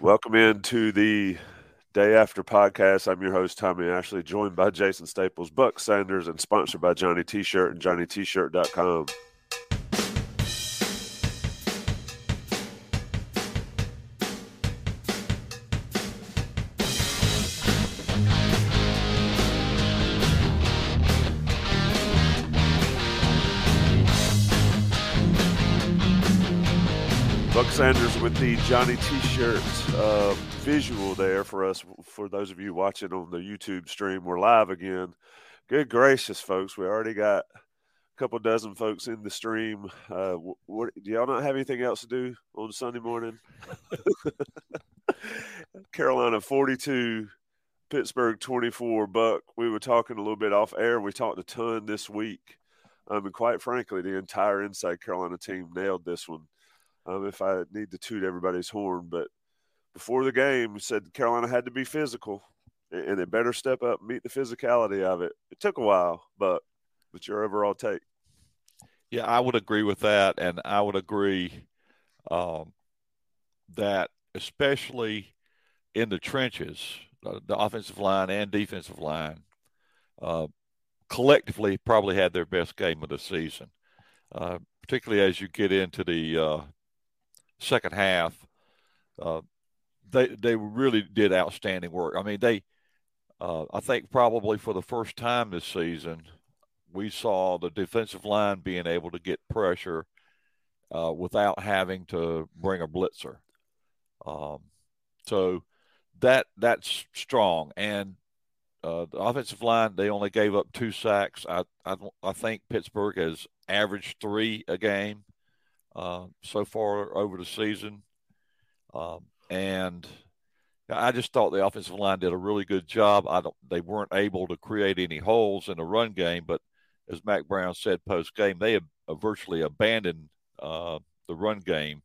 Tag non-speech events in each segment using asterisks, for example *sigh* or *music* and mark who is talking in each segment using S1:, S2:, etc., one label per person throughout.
S1: Welcome into the Day After podcast. I'm your host, Tommy Ashley, joined by Jason Staples, Buck Sanders, and sponsored by Johnny T shirt and JohnnyT-shirt.com. with the Johnny T-shirt uh, visual there for us. For those of you watching on the YouTube stream, we're live again. Good gracious, folks! We already got a couple dozen folks in the stream. Uh, what, do y'all not have anything else to do on Sunday morning? *laughs* Carolina forty-two, Pittsburgh twenty-four. Buck. We were talking a little bit off air. We talked a ton this week. Um, mean, quite frankly, the entire Inside Carolina team nailed this one um, if I need to toot everybody's horn. But before the game, said Carolina had to be physical and they better step up and meet the physicality of it. It took a while, but what's your overall take?
S2: Yeah, I would agree with that. And I would agree um, that, especially in the trenches, uh, the offensive line and defensive line, uh, collectively probably had their best game of the season. Uh, particularly as you get into the uh, second half, uh, they they really did outstanding work. I mean, they uh, I think probably for the first time this season, we saw the defensive line being able to get pressure uh, without having to bring a blitzer. Um, so that that's strong. And uh, the offensive line they only gave up two sacks. I I, I think Pittsburgh has averaged three a game uh, so far over the season. Um, and I just thought the offensive line did a really good job. I don't, they weren't able to create any holes in the run game, but as Mack Brown said post game, they have virtually abandoned uh, the run game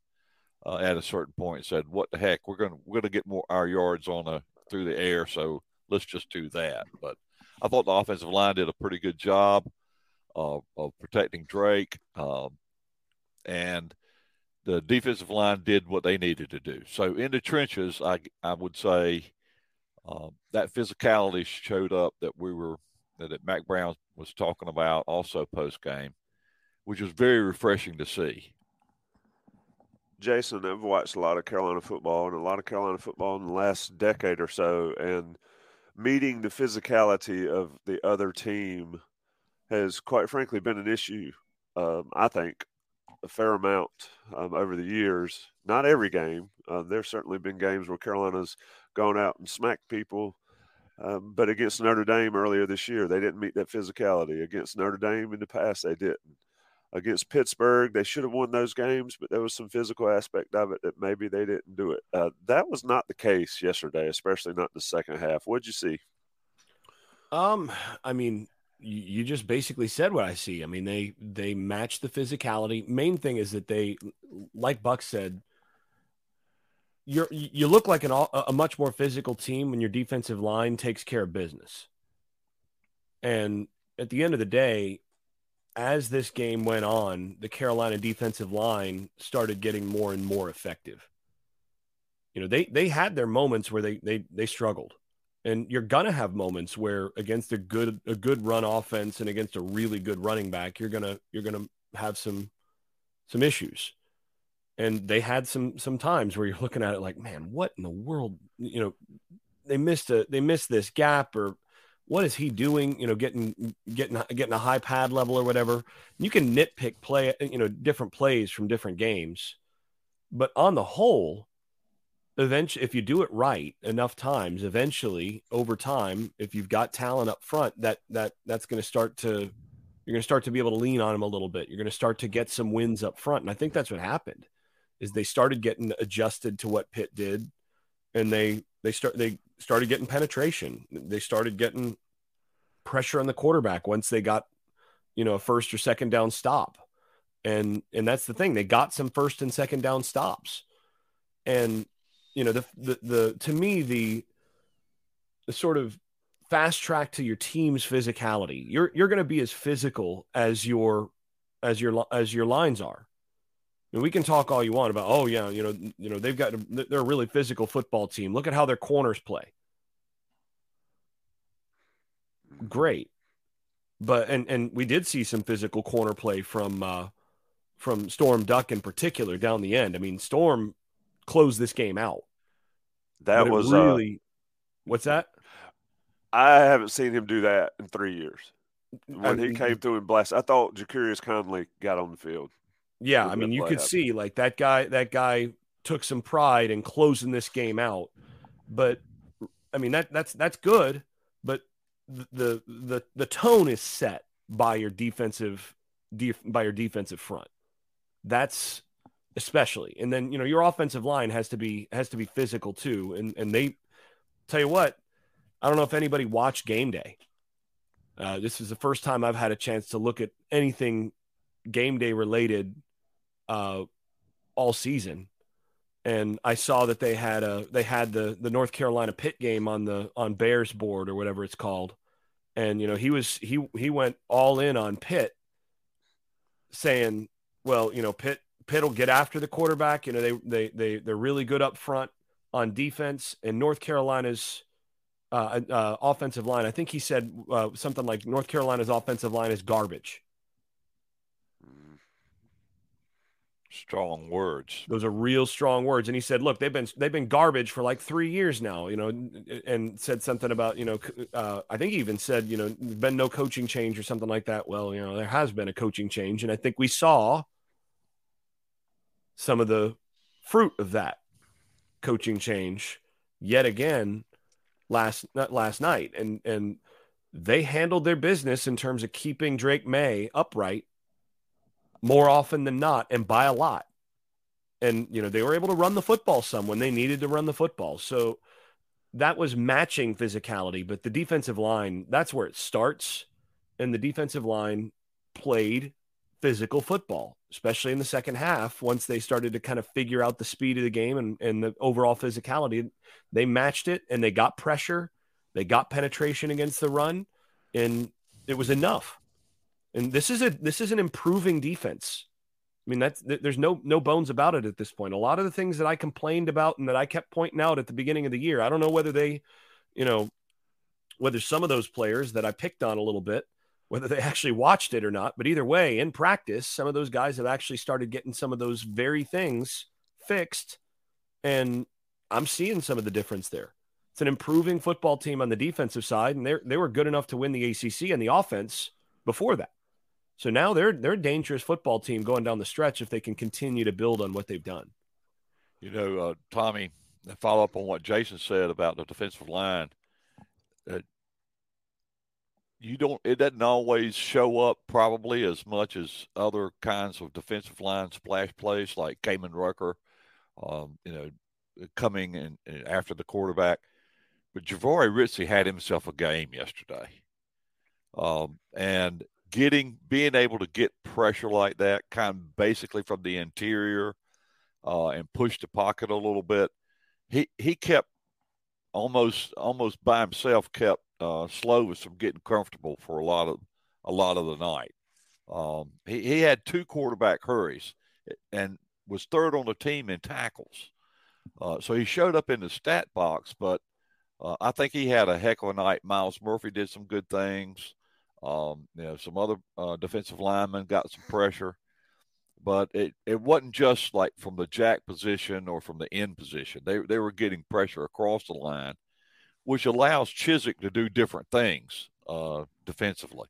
S2: uh, at a certain point. Said, "What the heck? We're going we're to get more our yards on a through the air, so let's just do that." But I thought the offensive line did a pretty good job of protecting Drake. Um, and the defensive line did what they needed to do. So in the trenches, I I would say um, that physicality showed up that we were that, Mack Brown was talking about also post game, which was very refreshing to see.
S1: Jason, I've watched a lot of Carolina football and a lot of Carolina football in the last decade or so, and meeting the physicality of the other team has quite frankly been an issue. Um, I think a fair amount um, over the years. Not every game. Uh, there's certainly been games where Carolina's gone out and smacked people. Um, but against Notre Dame earlier this year, they didn't meet that physicality. Against Notre Dame in the past, they didn't. Against Pittsburgh, they should have won those games, but there was some physical aspect of it that maybe they didn't do it. Uh, that was not the case yesterday, especially not the second half. What'd you see?
S3: Um, I mean, you just basically said what I see. I mean, they they match the physicality. Main thing is that they, like Buck said, you you look like an a much more physical team when your defensive line takes care of business. And at the end of the day, as this game went on, the Carolina defensive line started getting more and more effective. You know, they they had their moments where they they they struggled and you're gonna have moments where against a good a good run offense and against a really good running back, you're gonna you're gonna have some some issues. And they had some some times where you're *laughs* looking at it like, man, what in the world? You know, they missed a they missed this gap or what is he doing? You know, getting getting getting a high pad level or whatever. You can nitpick play, you know, different plays from different games, but on the whole, eventually if you do it right enough times eventually over time if you've got talent up front that that that's going to start to you're going to start to be able to lean on them a little bit. You're going to start to get some wins up front and i think that's what happened is they started getting adjusted to what pitt did and they they start they started getting penetration. They started getting pressure on the quarterback once they got you know a first or second down stop. And and that's the thing they got some first and second down stops. And you know the the, the to me the the sort of fast track to your team's physicality. You're you're going to be as physical as your as your as your lines are. mean, we can talk all you want about, oh yeah, you know, you know, they've got they're a really physical football team. Look at how their corners play. Great, but and and we did see some physical corner play from uh, from Storm Duck in particular down the end. I mean, Storm closed this game out.
S1: That was uh, really.
S3: Uh, what's that?
S1: I haven't seen him do that in three years. When I mean, he came through and blessed, I thought Jacurious Conley got on the field.
S3: Yeah, I mean, you could see like that guy. That guy took some pride in closing this game out. But I mean, that that's that's good. But the the the tone is set by your defensive def, by your defensive front. That's especially, and then you know your offensive line has to be has to be physical too. And and they tell you what, I don't know if anybody watched game day. Uh, this is the first time I've had a chance to look at anything game day related uh, all season, and I saw that they had a they had the the North Carolina Pitt game on the on Bears board or whatever it's called, and you know he was he he went all in on Pitt, saying, well, you know Pitt Pitt will get after the quarterback. You know they they they they're really good up front on defense, and North Carolina's uh, uh, offensive line. I think he said uh, something like North Carolina's offensive line is garbage.
S2: strong words.
S3: Those are real strong words. And he said, "Look, they've been they've been garbage for like three years now." You know, and said something about you know, uh, I think he even said you know, been no coaching change or something like that. Well, you know, there has been a coaching change, and I think we saw some of the fruit of that coaching change yet again last not last night, and and they handled their business in terms of keeping Drake Maye upright more often than not and by a lot. And, you know, they were able to run the football some when they needed to run the football. So that was matching physicality, but the defensive line, that's where it starts. And the defensive line played physical football, especially in the second half. Once they started to kind of figure out the speed of the game and, and the overall physicality, they matched it and they got pressure. They got penetration against the run, and it was enough. And this is a this is an improving defense. I mean, that's there's no no bones about it at this point. A lot of the things that I complained about and that I kept pointing out at the beginning of the year, I don't know whether they, you know, whether some of those players that I picked on a little bit, whether they *laughs* actually watched it or not. But either way, in practice, some of those guys have actually started getting some of those very things fixed, and I'm seeing some of the difference there. It's an improving football team on the defensive side, and they they were good enough to win the ACC and the offense before that. So now they're they're a dangerous football team going down the stretch if they can continue to build on what they've done.
S2: You know, uh, Tommy, follow up on what Jason said about the defensive line. Uh, you don't it doesn't always show up probably as much as other kinds of defensive line splash plays like Kaimon Rucker, um, you know, coming in, in after the quarterback. But Jahvaree Ritzie had himself a game yesterday. Um, and getting being able to get pressure like that, kind of basically from the interior, uh, and push the pocket a little bit. He he kept almost almost by himself kept uh, Slovis from getting comfortable for a lot of a lot of the night. Um, he, he had two quarterback hurries and was third on the team in tackles. Uh, so he showed up in the stat box, but uh, I think he had a heck of a night. Myles Murphy did some good things. Um, you know, some other uh, defensive linemen got some pressure, but it, it wasn't just like from the jack position or from the end position. They they were getting pressure across the line, which allows Chizik to do different things uh, defensively.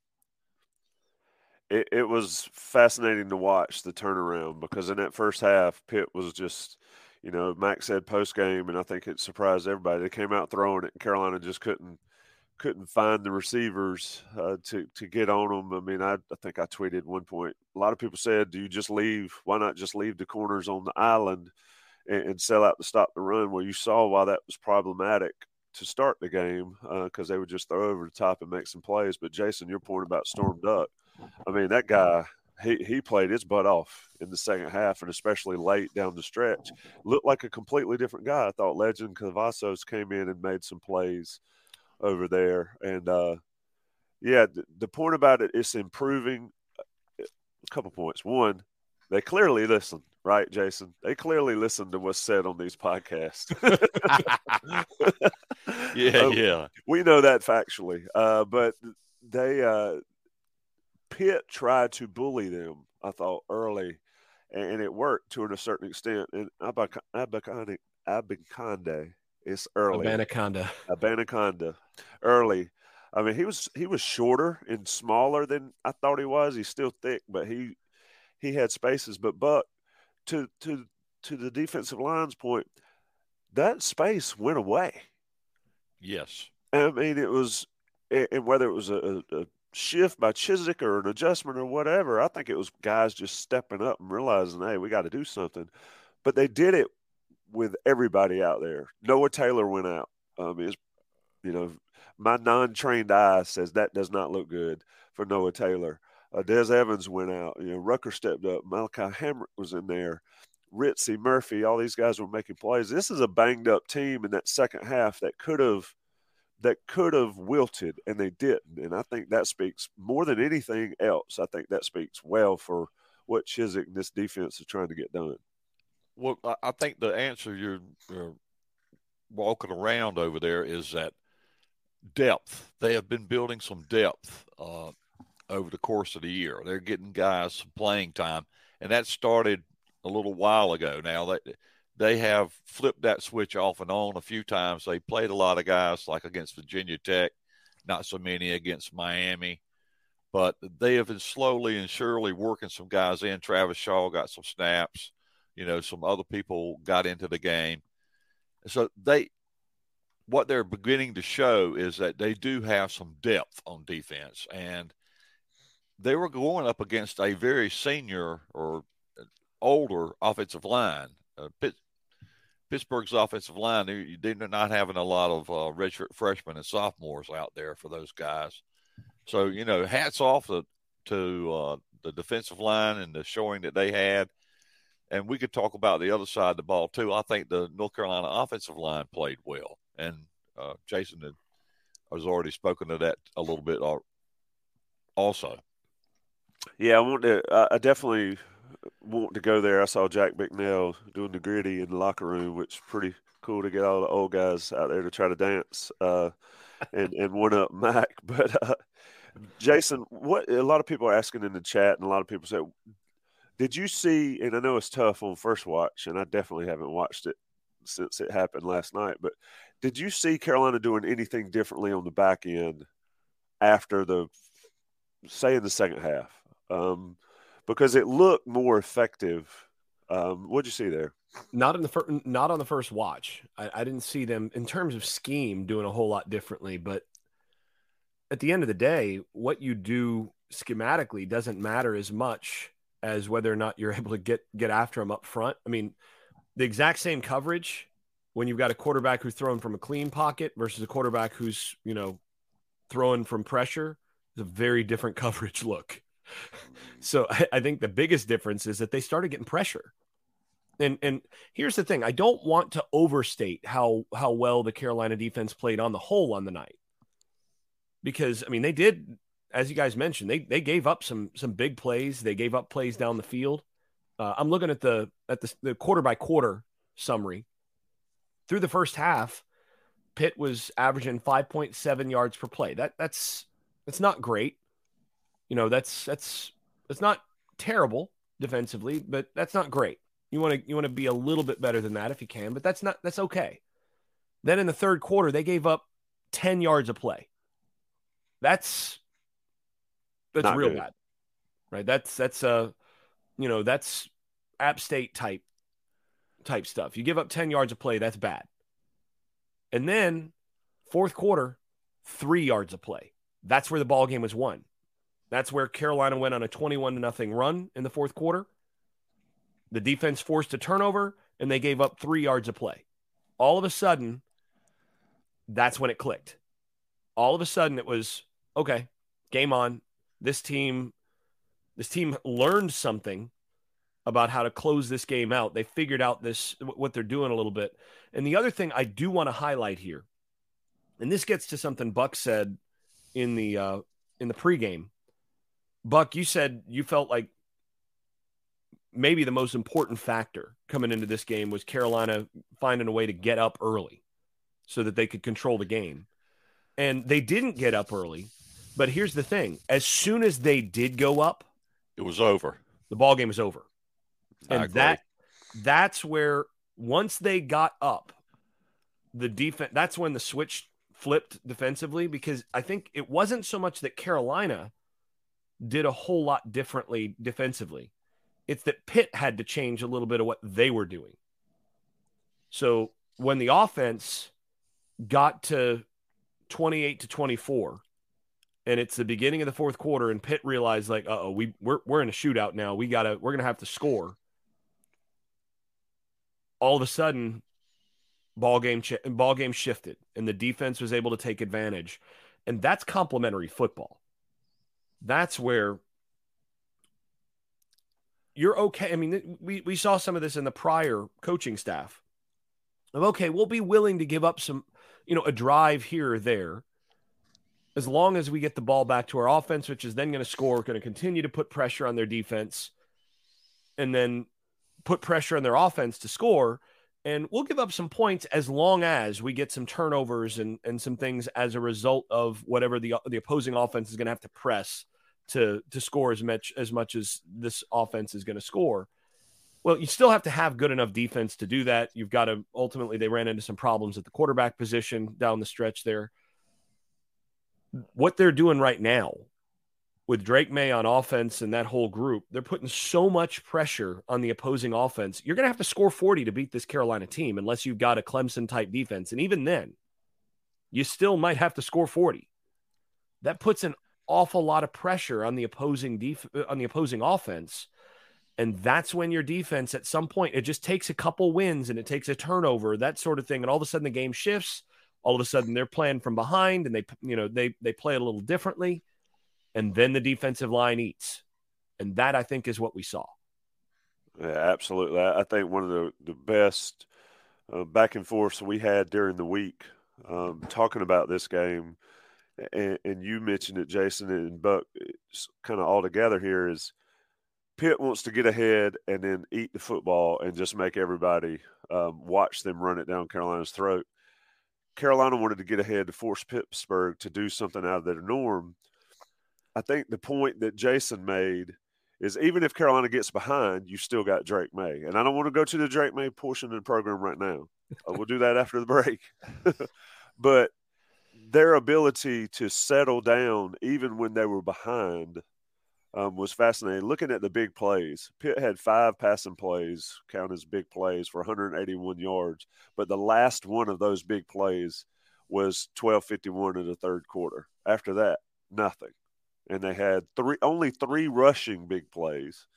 S1: It, it was fascinating to watch the turnaround because in that first half, Pitt was just you know, Max said post game, and I think it surprised everybody. They came out throwing it, and Carolina just couldn't couldn't find the receivers uh, to to get on them. I mean, I, I think I tweeted one point. A lot of people said, "Do you just leave? Why not just leave the corners on the island and, and sell out to stop the run?" Well, you saw why that was problematic to start the game because uh, they would just throw over the top and make some plays. But Jason, your point about Storm Duck, I mean, that guy. He, he played his butt off in the second half and especially late down the stretch. Looked like a completely different guy. I thought Legend Cavazos came in and made some plays over there. And uh, yeah, the, the point about it is improving. Uh, a couple points. One, They clearly listen, right, Jason? They clearly listen to what's said on these podcasts. *laughs*
S2: yeah, um, yeah.
S1: We know that factually. Uh, but they uh, Pitt tried to bully them, I thought, early, and it worked to a certain extent. And Abacande, Abacande is early.
S3: Abanikanda.
S1: Abanikanda, early. I mean, he was he was shorter and smaller than I thought he was. He's still thick, but he he had spaces. But Buck, to to to the defensive line's point, that space went away.
S2: Yes.
S1: I mean, it was, and whether it was a, a shift by Chizik or an adjustment or whatever, I think it was guys just stepping up and realizing, hey, we got to do something. But they did it with everybody out there. Noah Taylor went out. Um, is you know, my non-trained eye says that does not look good for Noah Taylor. Uh, Des Evans went out. You know, Rucker stepped up. Malachi Hamrick was in there. Ritzie Murphy, all these guys were making plays. This is a banged up team in that second half that could have that could have wilted and they didn't. And I think that speaks more than anything else. I think that speaks well for what Chizik and this defense is trying to get done.
S2: Well, I think the answer you're, you're walking around over there is that depth. They have been building some depth uh, over the course of the year. They're getting guys some playing time, and that started a little while ago. Now that they have flipped that switch off and on a few times. They played a lot of guys like against Virginia Tech, not so many against Miami, but they have been slowly and surely working some guys in. Travis Shaw got some snaps. You know, some other people got into the game. So they what they're beginning to show is that they do have some depth on defense and they were going up against a very senior or older offensive line. Uh, Pitt, Pittsburgh's offensive line, they, they're not having a lot of uh, redshirt freshmen and sophomores out there for those guys. So, you know, hats off to, to uh, the defensive line and the showing that they had. And we could talk about the other side of the ball, too. I think the North Carolina offensive line played well and uh, Jason had has already spoken to that a little bit also.
S1: Yeah, I want to. I definitely want to go there. I saw Jack McNeil doing the gritty in the locker room, which is pretty cool to get all the old guys out there to try to dance uh, and and one up *laughs* Mack. But uh, Jason, what a lot of people are asking in the chat, and a lot of people say, "Did you see?" And I know it's tough on first watch, and I definitely haven't watched it since it happened last night. But did you see Carolina doing anything differently on the back end after the, say, in the second half? Um, because it looked more effective. Um, what'd you see there?
S3: Not in the first, not on the first watch. I, I didn't see them in terms of scheme doing a whole lot differently. But at the end of the day, what you do schematically doesn't matter as much as whether or not you're *laughs* able to get get after them up front. I mean, the exact same coverage when you've got a quarterback who's throwing from a clean pocket versus a quarterback who's, you know, throwing from pressure is a very different *laughs* coverage look. So I, I think the biggest difference is that they started getting pressure. And and here's the thing, I don't want to overstate how how well the Carolina defense played on the whole on the night. Because I mean, they did as you guys mentioned, they they gave up some some big plays. They gave up plays down the field. Uh, I'm looking at the at the, the quarter by quarter summary. Through the first half, Pitt was averaging 5.7 yards per play. That that's that's not great. You know, that's that's that's not terrible defensively, but that's not great. You want to you want to be a little bit better than that if you can, but that's not that's okay. Then in the third quarter, they gave up 10 yards of play. That's that's not real good. bad. Right? That's that's uh you know, that's App State type type stuff. You give up 10 yards of play, that's bad. And then fourth quarter, three yards of play. That's where the ball game was won. That's where Carolina went on a 21 to nothing run in the fourth quarter. The defense forced a turnover and they gave up three yards of play. All of a sudden, that's when it clicked. All of a sudden, it was okay, game on. This team this team learned something about how to close this game out. They figured out this what they're doing a little bit. And the other thing I do want to highlight here, and this gets to something Buck said in the uh, in the pregame. Buck, you said you felt like maybe the most important factor coming into this game was Carolina finding a way to get up early so that they could control the game. And they didn't get up early. But here's the thing as soon as they did go up,
S2: it was over.
S3: The ball game was over. And that that's where once they got up, the defense that's when the switch flipped defensively because I think it wasn't so much that Carolina did a whole lot differently defensively. It's that Pitt had to change a little bit of what they were doing. So when the offense got to 28 to 24 and it's the beginning of the fourth quarter and Pitt realized like uh oh we we're we're in a shootout now we got to we're going to have to score all of a sudden ball game ball game shifted and the defense was able to take advantage and that's complementary football that's where you're okay. I mean we, we saw some of this in the prior coaching staff of okay we'll be willing to give up some you know a drive here or there as long as we get the ball back to our offense which is then going to score going to continue to put pressure on their defense and then put pressure on their offense to score. And we'll give up some points as long as we get some turnovers and, and some things as a result of whatever the the opposing offense is going to have to press to to score as much as much as this offense is going to score. Well, you still have to have good enough defense to do that. You've got to ultimately they ran into some problems at the quarterback position down the stretch there. What they're doing right now with Drake Maye on offense and that whole group, they're putting so much pressure on the opposing offense. You're going to have to score 40 to beat this Carolina team unless you've got a Clemson type defense. And even then, you still might have to score 40. That puts an awful lot of pressure on the opposing def- on the opposing offense. And that's when your defense at some point it just takes a couple wins and it takes a turnover, that sort of thing and all of a sudden the game shifts. All of a sudden they're playing from behind and they you know they they play a little differently and then the defensive line eats. And that I think is what we saw.
S1: Yeah, absolutely. I think one of the, the best uh, back and forths we had during the week um, talking about this game, and, and, you mentioned it, Jason and Buck, kind of all together here is Pitt wants to get ahead and then eat the football and just make everybody um, watch them run it down Carolina's throat. Carolina wanted to get ahead to force Pittsburgh to do something out of their norm I think the point that Jason made is even if Carolina gets behind, you still got Drake Maye. And I don't want to go to the Drake Maye portion of the program right now. Uh, we'll do that after the break. *laughs* but their ability to settle down even when they were behind um, was fascinating. Looking at the big plays, Pitt had five passing plays, count as big plays for 181 yards. But the last one of those big plays was 12:51 in the third quarter. After that, nothing and they had three only three rushing big plays.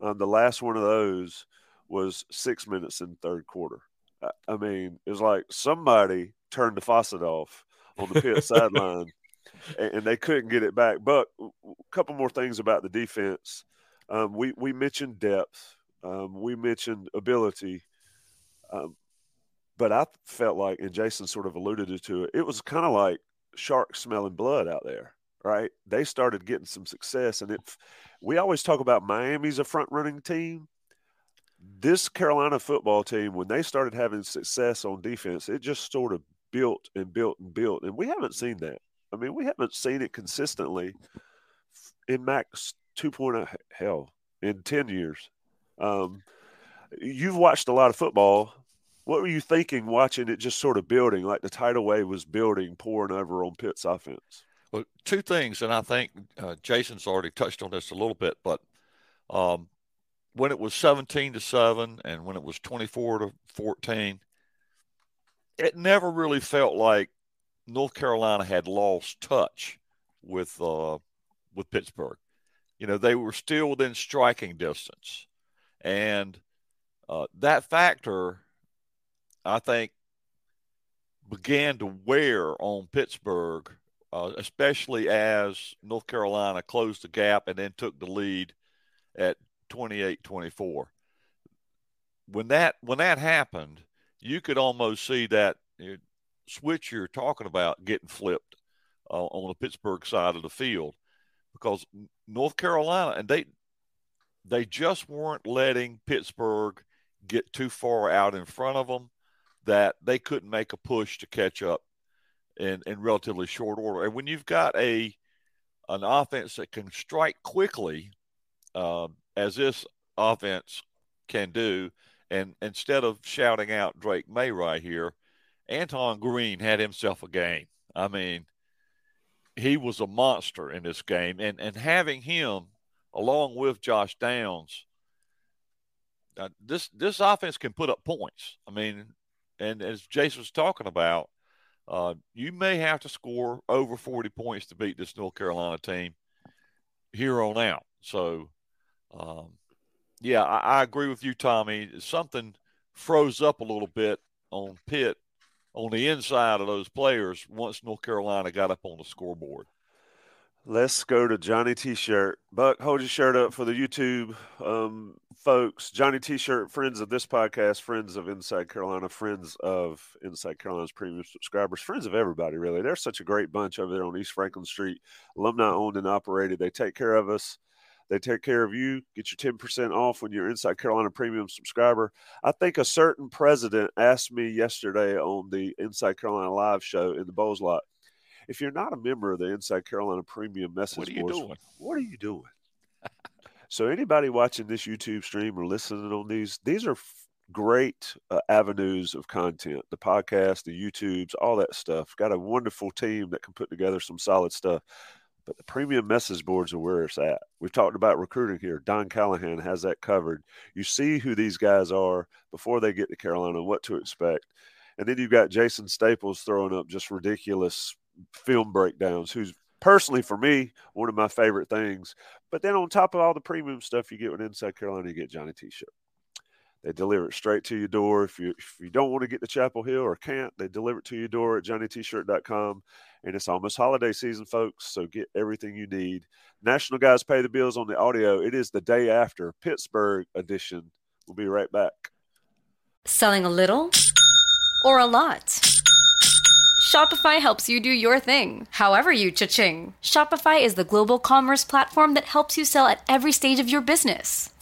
S1: Um, the last one of those was six minutes in the third quarter. I, I mean, it was like somebody turned the faucet off on the Pitt sideline, and, and, they couldn't get it back. But a couple more things about the defense. Um, we we mentioned depth. Um, we mentioned ability. Um, but I felt like, and Jason sort of alluded to it, it was kind of like sharks smelling blood out there right? They started getting some success, and it. We always talk about Miami's a front running team. This Carolina football team, when they started having success on defense, it just sort of built and built and built, and we haven't seen that. I mean, we haven't seen it consistently in Max 2.0 hell in 10 years. Um, you've watched a lot of football. What were you thinking watching it just sort of building, like the tidal wave was building, pouring over on Pitt's offense?
S2: Well, two things, and I think uh, Jason's already touched on this a little bit, but um, when it was 17 to 7 and when it was 24 to 14, it never really felt like North Carolina had lost touch with uh, with Pittsburgh. You know, they were still within striking distance. And uh, that factor, I think, began to wear on Pittsburgh uh, especially as North Carolina closed the gap and then took the lead at 28-24. When that when that happened, you could almost see that switch you're talking about getting flipped uh, on the Pittsburgh side of the field because North Carolina and they they just weren't letting Pittsburgh get too far out in front of them that they couldn't make a push to catch up in, in relatively short order. And when you've got a an offense that can strike quickly, uh, as this offense can do, and instead of shouting out Drake Maye right here, Antoine Green had himself a game. I mean, he was a monster in this game, and and having him along with Josh Downs, uh, this this offense can put up points. I mean, and as Jason was talking about, uh, you may have to score over 40 points to beat this North Carolina team here on out. So, um, yeah, I, I, agree with you, Tommy. Something froze up a little bit on Pitt on the inside of those players once North Carolina got up on the scoreboard.
S1: Let's go to Johnny T-shirt. Buck, hold your shirt up for the YouTube um, folks. Johnny T-shirt, friends of this podcast, friends of Inside Carolina, friends of Inside Carolina's premium subscribers, friends of everybody. Really, they're such a great bunch over there on East Franklin Street. Alumni owned and operated. They take care of us. They take care of you. Get your ten percent off when you're Inside Carolina premium subscriber. I think a certain president asked me yesterday on the Inside Carolina live show in the Bowls lot if you're not a member of the Inside Carolina Premium Message
S2: what are you
S1: boards,
S2: doing?
S1: what are you doing? so anybody watching this YouTube stream or listening on these, these are great uh, avenues of content. The podcast, the YouTubes, all that stuff. Got a wonderful team that can put together some solid stuff. But the premium message boards are where it's at. We've talked about recruiting here. Don Callahan has that covered. You see who these guys are before they get to Carolina, what to expect. And then you've got Jason Staples throwing up just ridiculous film breakdowns, who's personally for me one of my favorite things. But then on top of all the premium stuff you get with Inside Carolina, you get Johnny T-shirt. They deliver it straight to your door. If you if you don't want to get to Chapel Hill or can't, they deliver it to your door at johnnytshirt.com. And it's almost holiday season, folks. So get everything you need. National guys pay the bills on the audio. It is the day after Pittsburgh edition. We'll be right back.
S4: Selling a little or a lot. Shopify helps you do your thing, however you cha-ching. Shopify is the global commerce platform that helps you sell at every stage of your business.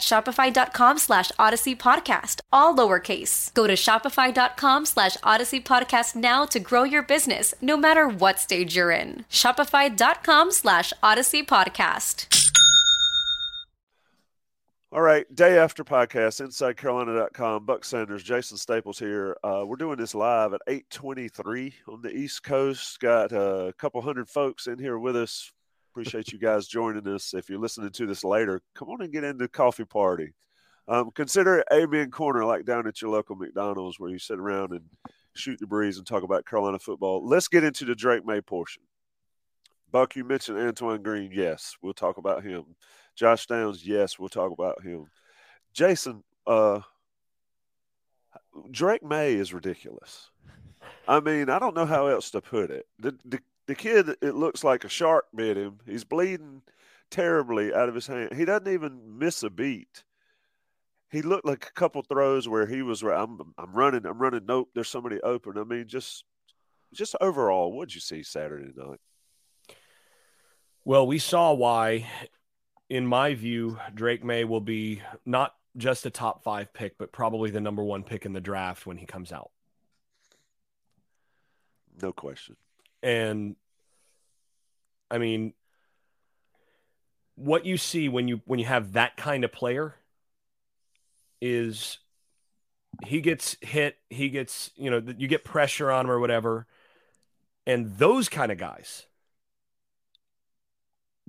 S4: shopify.com slash odyssey podcast, all lowercase. Go to shopify.com slash odyssey podcast now to grow your business, no matter what stage you're in. Shopify.com slash odyssey podcast.
S1: All right, day after podcast, InsideCarolina.com. Buck Sanders, Jason Staples here. Uh, we're doing this live at 8:23 on the East Coast. Got a couple hundred folks in here with us. Appreciate you guys joining us. If you're listening to this later, come on and get into the coffee party. Um, consider Amen Corner, like down at your local McDonald's, where you sit around and shoot the breeze and talk about Carolina football. Let's get into the Drake Maye portion. Buck, you mentioned Antoine Green. Yes, we'll talk about him. Josh Downs, yes, we'll talk about him. Jason, uh, Drake Maye is ridiculous. I mean, I don't know how else to put it. The, the the kid, it looks like a shark bit him. He's bleeding terribly out of his hand. He doesn't even miss a beat. He looked like a couple throws where he was. I'm I'm running. I'm running. Nope, there's somebody open. I mean, just just overall, what'd you see Saturday night?
S3: Well, we saw why in my view, Drake Maye will be not just a top five pick, but probably the number one pick in the draft when he comes out.
S1: No question.
S3: And I mean, what you see when you when you have that kind of player is he gets hit, he gets, you know, you get pressure on him or whatever. And those kind of guys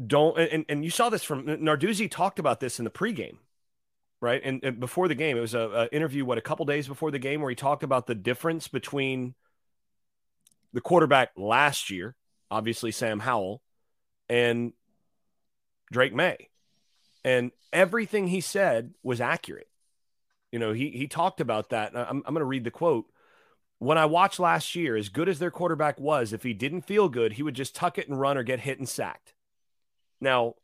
S3: don't and, and you saw this from Narduzzi talked about this in the pregame, right? And, and before the game, it was a, a interview what a couple days before the game where he talked about the difference between the quarterback last year, obviously Sam Howell, and Drake Maye. And everything he said was accurate. You know, he he talked about that. I'm, I'm going to read the quote. When I watched last year, as good as their quarterback was, if he didn't feel good, he would just tuck it and run or get hit and sacked. Now,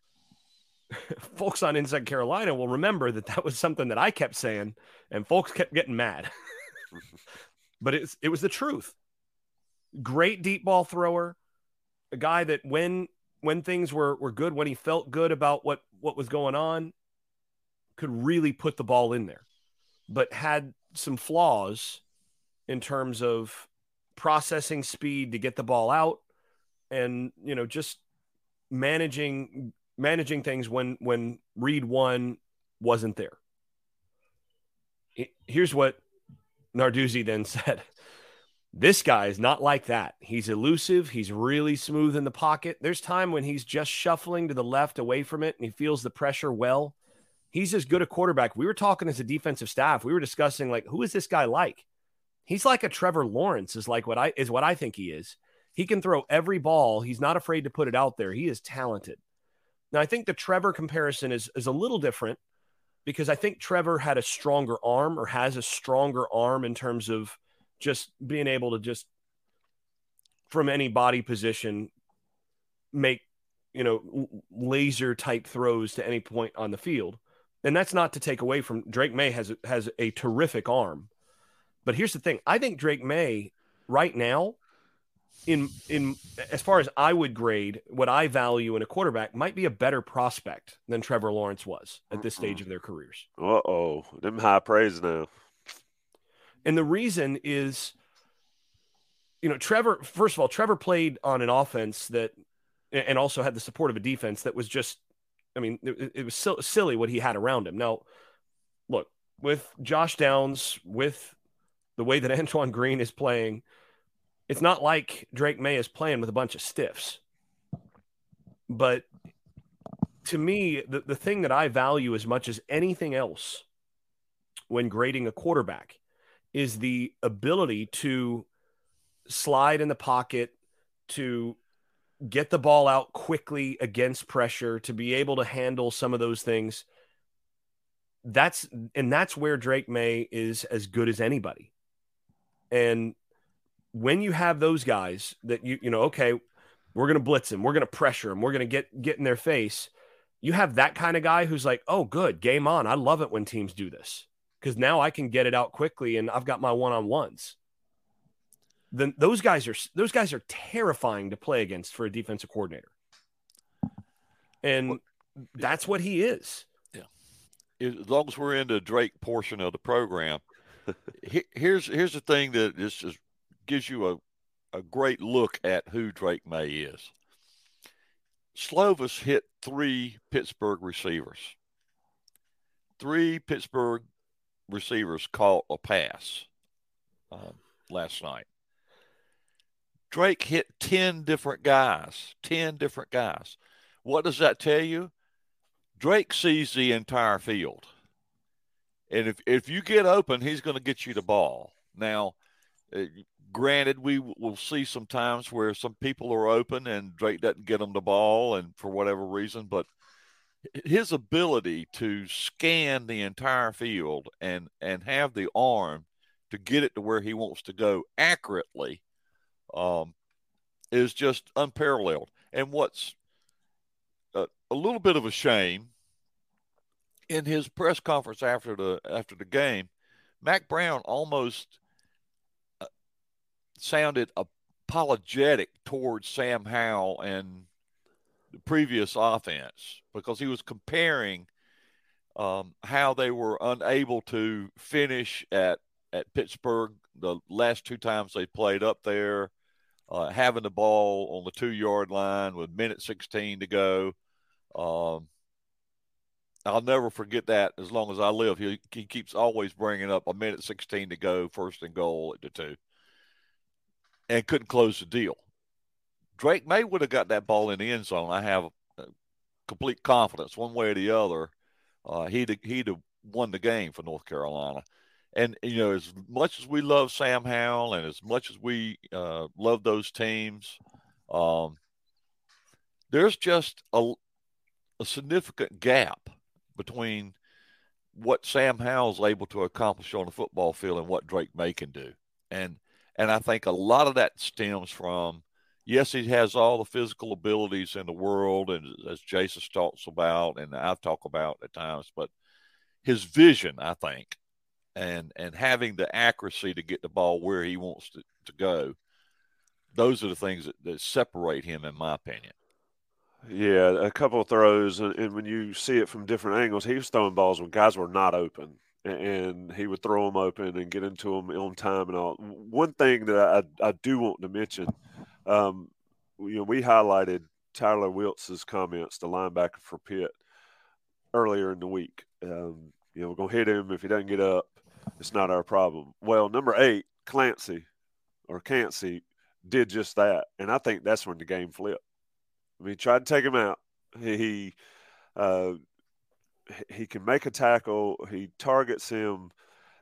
S3: *laughs* folks on Inside Carolina will remember that that was something that I kept saying, and folks kept getting mad. *laughs* but it's it was the truth. Great deep ball thrower, a guy that when when things were were good, when he felt good about what what was going on, could really put the ball in there, but had some flaws in terms of processing speed to get the ball out, and you know just managing managing things when when read one wasn't there. Here's what Narduzzi then *laughs* said. This guy is not like that. He's elusive. He's really smooth in the pocket. There's time when he's just shuffling to the left away from it and he feels the pressure well. He's as good a quarterback. We were talking as a defensive staff. We were discussing like who is this guy like? He's like a Trevor Lawrence is like what I is what I think he is. He can throw every ball. He's not afraid to put it out there. He is talented. Now I think the Trevor comparison is is a little different because I think Trevor had a stronger arm or has a stronger arm in terms of just being able to just from any body position make you know laser type throws to any point on the field. And that's not to take away from Drake Maye has has a terrific arm. But here's the thing. I think Drake Maye right now in in as far as I would grade what I value in a quarterback might be a better prospect than Trevor Lawrence was at this stage of their careers.
S1: Uh oh, them high praise now.
S3: And the reason is, you know, Trevor, first of all, Trevor played on an offense that, and also had the support of a defense that was just, I mean, it, it was so silly what he had around him. Now, look, with Josh Downs, with the way that *laughs* Antoine Green is playing, it's not like Drake Maye is playing with a bunch of stiffs. But to me, the, the thing that I value as much as anything else when grading a quarterback is the ability to slide in the pocket, to get the ball out quickly against pressure, to be able to handle some of those things. That's and that's where Drake Maye is as good as anybody. And when you have those guys that you you know, okay, we're gonna blitz him, we're gonna pressure him, we're gonna get get in their face. You have that kind of guy who's like, oh, good, game on. I love it when teams do this because now I can get it out quickly and I've got my one on ones. Then those guys are those guys are terrifying to play against for a defensive coordinator, and well, that's what he is.
S2: Yeah, as long as we're in the Drake portion of the program, *laughs* here's here's the thing that just, just gives you a a great look at who Drake Maye is. Slovis hit three Pittsburgh receivers. Three Pittsburgh receivers caught a pass uh, last night. Drake hit 10 different guys, 10 different guys. What does that tell you? Drake sees the entire field. And if, if you get open, he's going to get you the ball. Now, uh, granted, we will see some times where some people are open and Drake doesn't get them the ball, and for whatever reason, but his ability to scan the entire field and and have the arm to get it to where he wants to go accurately um, is just unparalleled. And what's a, a, little bit of a shame in his press conference after the after the game, Mack Brown almost uh, sounded apologetic towards Sam Howell and the previous offense because he was comparing um, how they were unable to finish at at Pittsburgh the last two times they played up there, uh, having the ball on the two yard line with minute 16 to go. Um, I'll never forget that as long as I live. He he keeps always bringing up a minute 16 to go, first and goal at the two, and couldn't close the deal. Drake Maye would have got that ball in the end zone. I have complete confidence, one way or the other. Uh, he'd he'd have won the game for North Carolina. And you know, as much as we love Sam Howell, and as much as we uh, love those teams, um, there's just a, a significant gap between what Sam Howell's able to accomplish on the football field and what Drake Maye can do. And and I think a lot of that stems from yes, he has all the physical abilities in the world, and as Jason talks about, and I talk about at times, but his vision, I think, and and having the accuracy to get the ball where he wants to, to go, those are the things that, that separate him, in my opinion.
S1: Yeah, a couple of throws, and, and, when you see it from different angles, he was throwing balls when guys were not open, and he would throw them open and get into them on time and all. One thing that I, I do want to mention, um, you know, we highlighted Tyler Wiltz's comments, the linebacker for Pitt, earlier in the week. Um, you know, we're gonna hit him if he doesn't get up. It's not our problem. Well, number eight, Clancy or Cansey, did just that, and I think that's when the game flipped. I mean, tried to take him out. He uh, he can make a tackle. He targets him.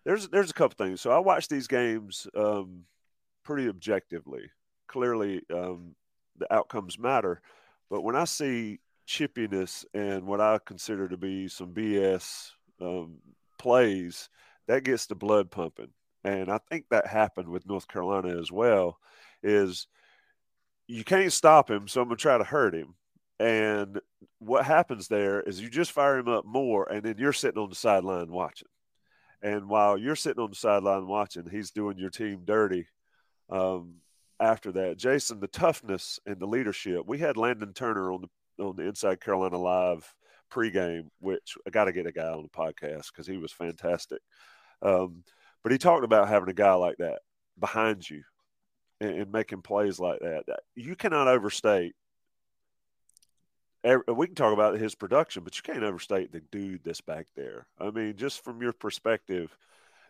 S1: There's there's a couple things. So I watch these games um, pretty objectively. Clearly, um, the outcomes matter, but when I see chippiness and what I consider to be some BS um, plays, that gets the blood pumping. And I think that happened with North Carolina as well. Is you can't stop him, so I'm gonna try to hurt him. And what happens there is you just fire him up more, and then you're sitting on the sideline watching. And while you're sitting on the sideline watching, he's doing your team dirty. Um, after that, Jason, the toughness and the leadership. We had Landon Turner on the on the Inside Carolina Live pregame, which I got to get a guy on the podcast because he was fantastic. Um, but he talked about having a guy like that behind you and, and making plays like that. You cannot overstate. we can talk about his production, but you can't overstate the dude that's back there. I mean, just from your perspective,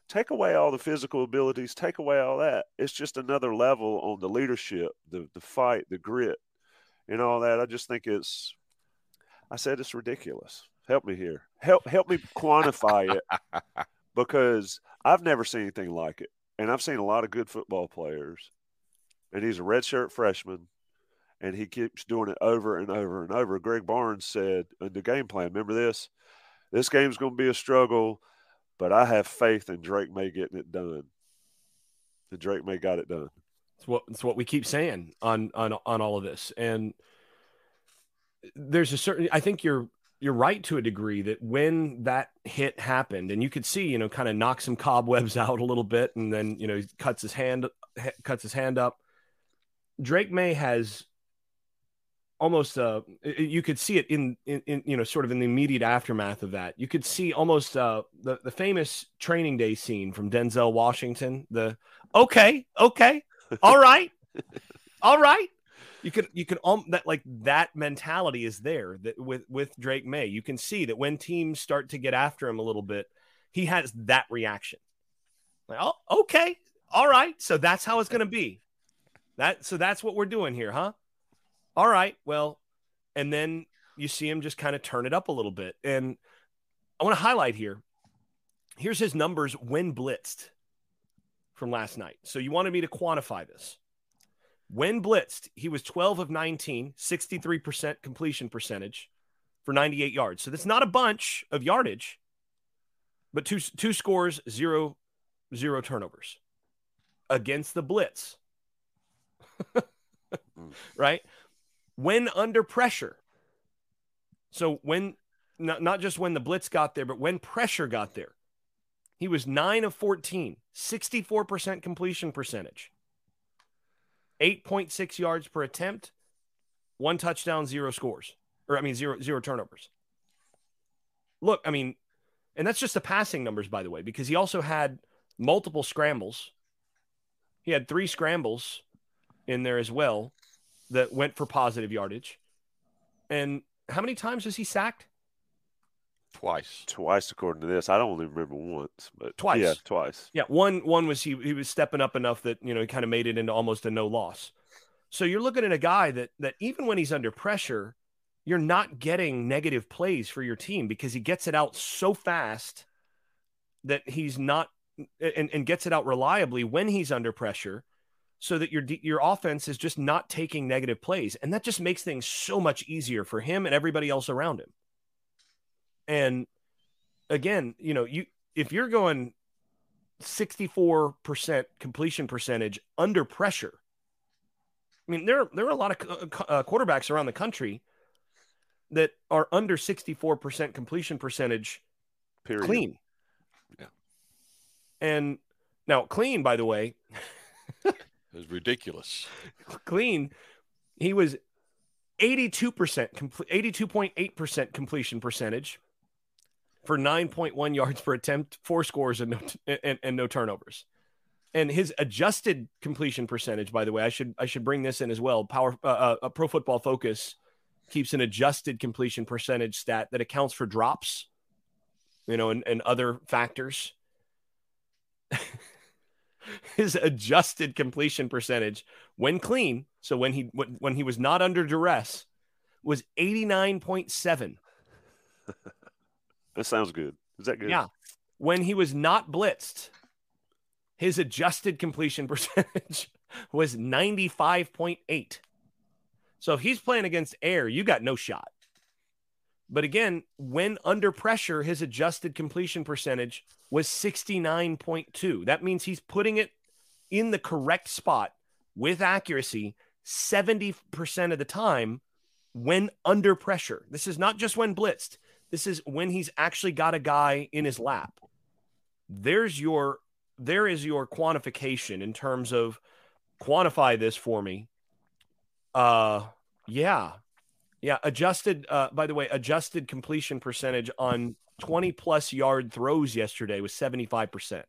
S1: take away all the physical abilities, take away all that. It's just another level on the leadership, the the fight, the grit, and all that. I just think it's. I said it's ridiculous. Help me here. Help help me quantify it *laughs* because I've never seen anything like it, and I've seen a lot of good football players, and he's a redshirt freshman, and he keeps doing it over and over and over. Greg Barnes said in the game plan, remember this? This game's going to be a struggle, but I have faith in Drake Maye getting it done. And Drake Maye got it done.
S3: It's what it's what we keep saying on on on all of this, and there's a certain. I think you're you're right to a degree that when that hit happened, and you could see, you know, kind of knock some cobwebs *laughs* out a little bit, and then you know he cuts his hand cuts his hand up. Drake Maye has almost uh you could see it in, in, in you know sort of in the immediate aftermath of that you could see almost uh the, the famous training day scene from denzel washington the okay okay all right all right you could you could um that like that mentality is there that with with Drake Maye You can see that when teams start to get after him a little bit, he has that reaction. Like, oh, okay, all right. So that's how it's gonna be. That so that's what we're doing here, huh? All right, well, and then you see him just kind of turn it up a little bit. And I want to highlight here. Here's his numbers when blitzed from last night. So you wanted me to quantify this. When blitzed, he was 12 of 19, 63% completion percentage for 98 yards. So that's not a bunch of yardage, but two two scores, zero zero turnovers against the blitz. *laughs* Mm. right? When under pressure. So when not, not just when the blitz got there, but when pressure got there. He was 9 of 14, 64% completion percentage. 8.6 yards per attempt, one touchdown, zero scores, or I mean, zero, zero turnovers. Look, I mean, and that's just the passing numbers, by the way, because he also had multiple scrambles. He had three scrambles in there as well that went for positive yardage. And how many times was he sacked?
S2: Twice.
S1: Twice, according to this. I don't even remember once, but
S3: Twice.
S1: Yeah, twice.
S3: Yeah, one one was he he was stepping up enough that you know he kind of made it into almost a no loss. So you're looking at a guy that that even when he's under pressure, you're not getting negative plays for your team because he gets it out so fast that he's not and, and gets it out reliably when he's under pressure so that your your offense is just not taking negative plays and that just makes things so much easier for him and everybody else around him. And again, you know, you if you're going 64% completion percentage under pressure. I mean, there there are a lot of uh, quarterbacks around the country that are under 64% completion percentage
S1: Period.
S3: clean.
S2: Yeah.
S3: And now clean by the way, *laughs*
S2: It was ridiculous.
S3: clean, he was 82% complete 82.8% completion percentage for 9.1 yards per attempt, four scores and no and, and no turnovers. And his adjusted completion percentage, by the way, I should I should bring this in as well. Power uh, uh, Pro Football Focus keeps an adjusted completion percentage stat that accounts for drops, you know, and, and other factors. *laughs* *laughs* his adjusted completion percentage when clean, so when he when, when he was not under duress, was 89.7.
S1: That sounds good. Is that good?
S3: Yeah. When he was not blitzed, his adjusted completion *laughs* percentage was 95.8. So if he's playing against air, you got no shot. But again, when under pressure, his adjusted completion percentage was 69.2. That means he's putting it in the correct spot with accuracy 70% of the time when under pressure. This is not just when blitzed. This is when he's actually got a guy in his lap. There's your there is your quantification in terms of quantify this for me. Uh yeah. Yeah, adjusted uh by the way, adjusted completion percentage on 20 plus yard throws yesterday was 75%.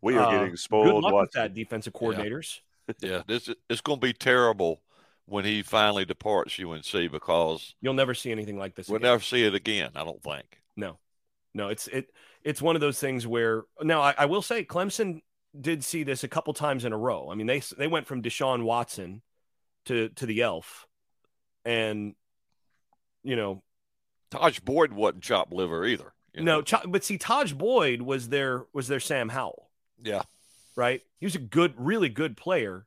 S1: We are
S3: Uh,
S1: getting
S3: Good
S1: spoiled
S3: luck with that defensive coordinators.
S2: Yeah, this is- it's going to be terrible when he finally departs UNC because
S3: You'll never see anything like this
S2: we'll
S3: again.
S2: never see it again. I don't think.
S3: No, no, it's it it's one of those things where now I, I will say Clemson did see this a couple times in a row. I mean they they went from Deshaun Watson to to the Elf, and you know
S2: Tajh Boyd wasn't chopped liver either. you
S3: no,
S2: know?
S3: Ch- but see Tajh Boyd was their was their Sam Howell,
S2: yeah,
S3: right? He was a good, really good player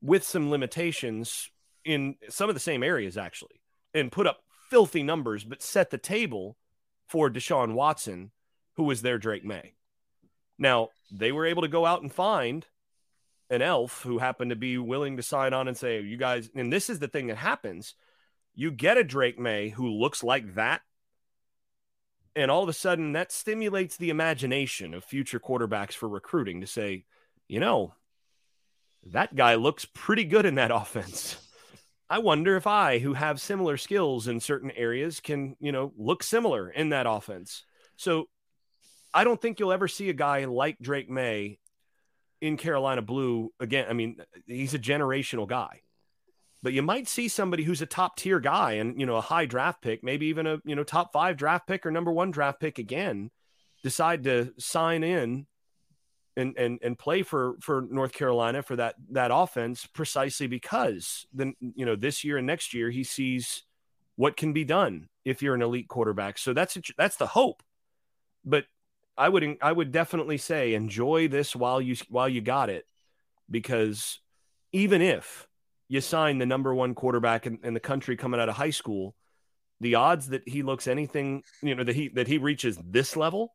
S3: with some limitations in some of the same areas actually, and put up filthy numbers, but set the table for Deshaun Watson, who was their Drake Maye. Now, they were able to go out and find an elf who happened to be willing to sign on and say, You guys, and this is the thing that happens. You get a Drake Maye who looks like that. And all of a sudden, that stimulates the imagination of future quarterbacks for recruiting to say, you know, that guy looks pretty good in that *laughs* offense. I wonder if I, who have similar skills in certain areas, can, you know, look similar in that offense. So I don't think you'll ever see a guy like Drake Maye in Carolina Blue again. I mean, he's a generational guy. But you might see somebody who's a top tier guy and, you know, a high draft pick, maybe even a, you know, top five draft pick or number one draft pick again, decide to sign in and and and play for for North Carolina for that that offense precisely because then you know this year and next year he sees what can be done if you're an elite quarterback. So that's that's the hope. But I would I would definitely say enjoy this while you while you got it because even if you sign the number one quarterback in, in the country coming out of high school, the odds that he looks anything you know that he that he reaches this level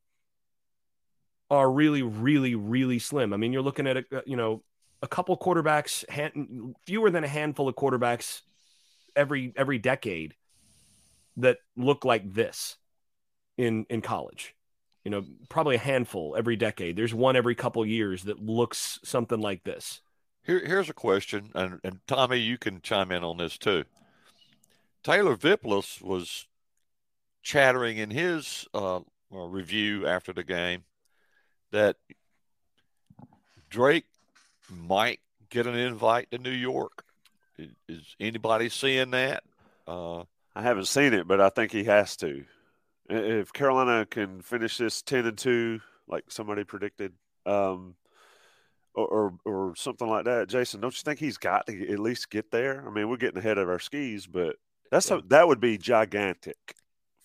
S3: are really, really, really slim. I mean, you're looking at a you know a couple quarterbacks, hand, fewer than a handful of quarterbacks every every decade that look like this in in college. You know, probably a handful every decade. There's one every couple years that looks something like this.
S2: Here, here's a question, and, and Tommy, you can chime in on this too. Taylor Vippolis was chattering in his uh, review after the game that Drake might get an invite to New York. Is, is anybody seeing that? Uh,
S1: I haven't seen it, but I think he has to. If Carolina can finish this ten and two, like somebody predicted, um, or, or, or something like that, Jason, don't you think he's got to at least get there? I mean, we're getting ahead of our skis, but that's yeah. a, that would be gigantic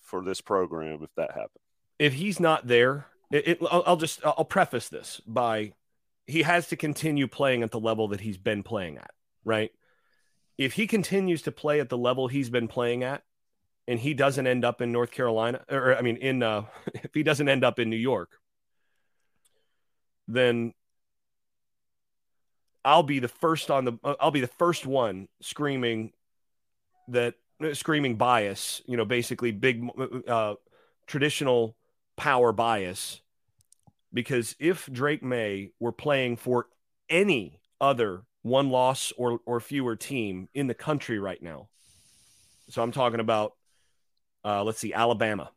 S1: for this program if that happened.
S3: If he's not there, it, it, I'll, I'll just I'll preface this by he has to continue playing at the level that he's been playing at, right? If he continues to play at the level he's been playing at, and he doesn't end up in North Carolina, or I mean, in uh, *laughs* if he doesn't end up in New York, then I'll be the first on the I'll be the first one screaming that screaming bias, you know, basically big uh, traditional power bias. Because if Drake Maye were playing for any other one loss or, or fewer team in the country right now, so I'm talking about, uh, let's see, Alabama.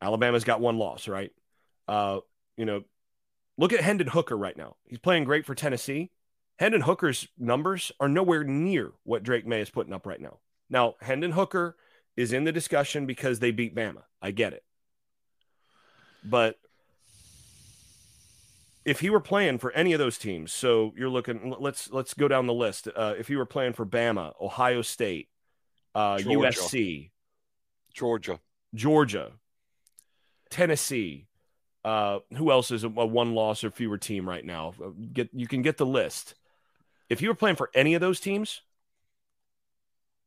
S3: Alabama's got one loss, right? Uh, you know, look at Hendon Hooker right now. He's playing great for Tennessee. Hendon Hooker's numbers are nowhere near what Drake Maye is putting up right now. Now, Hendon Hooker is in the discussion because they beat Bama. I get it. But if he were playing for any of those teams, so you're looking let's let's go down the list. Uh, if he were playing for Bama, Ohio State, uh, Georgia. USC,
S2: Georgia,
S3: Georgia, Tennessee, uh, who else is a, a, one loss or fewer team right now? Uh, get you can get the list. If he were playing for any of those teams,